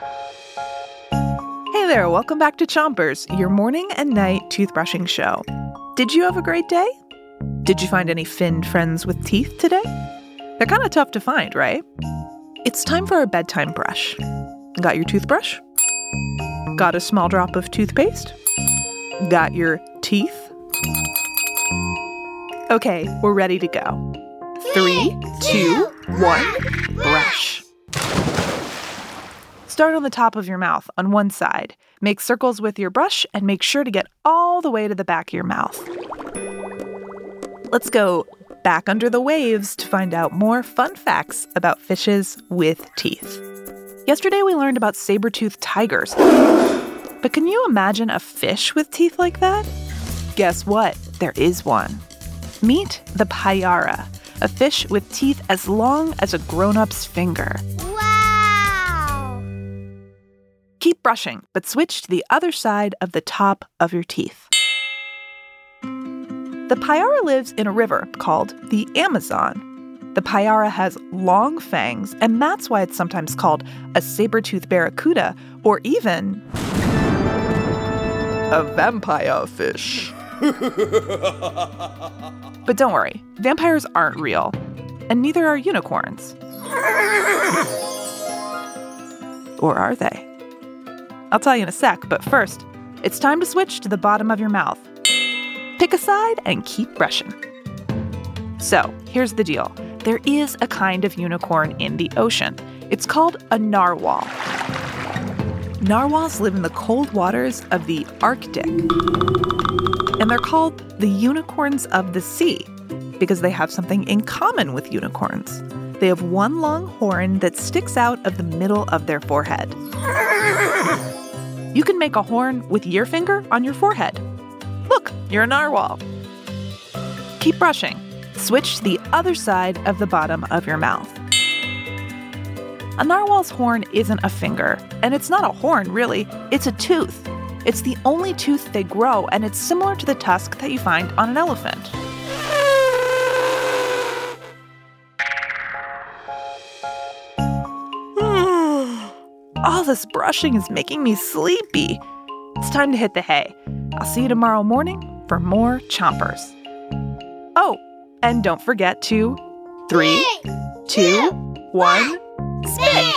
Hey there, welcome back to Chompers, your morning and night toothbrushing show. Did you have a great day? Did you find any finned friends with teeth today? They're kind of tough to find, right? It's time for a bedtime brush. Got your toothbrush? Got a small drop of toothpaste? Got your teeth? Okay, we're ready to go. Three, two, one, brush. Start on the top of your mouth on one side. Make circles with your brush and make sure to get all the way to the back of your mouth. Let's go back under the waves to find out more fun facts about fishes with teeth. Yesterday we learned about saber-toothed tigers. But can you imagine a fish with teeth like that? Guess what? There is one. Meet the payara, a fish with teeth as long as a grown-up's finger. Keep brushing, but switch to the other side of the top of your teeth. The payara lives in a river called the Amazon. The payara has long fangs, and that's why it's sometimes called a saber-toothed barracuda or even a vampire fish. but don't worry, vampires aren't real, and neither are unicorns. Or are they? I'll tell you in a sec, but first, it's time to switch to the bottom of your mouth. Pick a side and keep brushing. So, here's the deal there is a kind of unicorn in the ocean. It's called a narwhal. Narwhals live in the cold waters of the Arctic. And they're called the unicorns of the sea because they have something in common with unicorns. They have one long horn that sticks out of the middle of their forehead. You can make a horn with your finger on your forehead. Look, you're a narwhal. Keep brushing. Switch to the other side of the bottom of your mouth. A narwhal's horn isn't a finger, and it's not a horn, really, it's a tooth. It's the only tooth they grow, and it's similar to the tusk that you find on an elephant. All this brushing is making me sleepy. It's time to hit the hay. I'll see you tomorrow morning for more chompers. Oh, and don't forget to three, two, one, spit!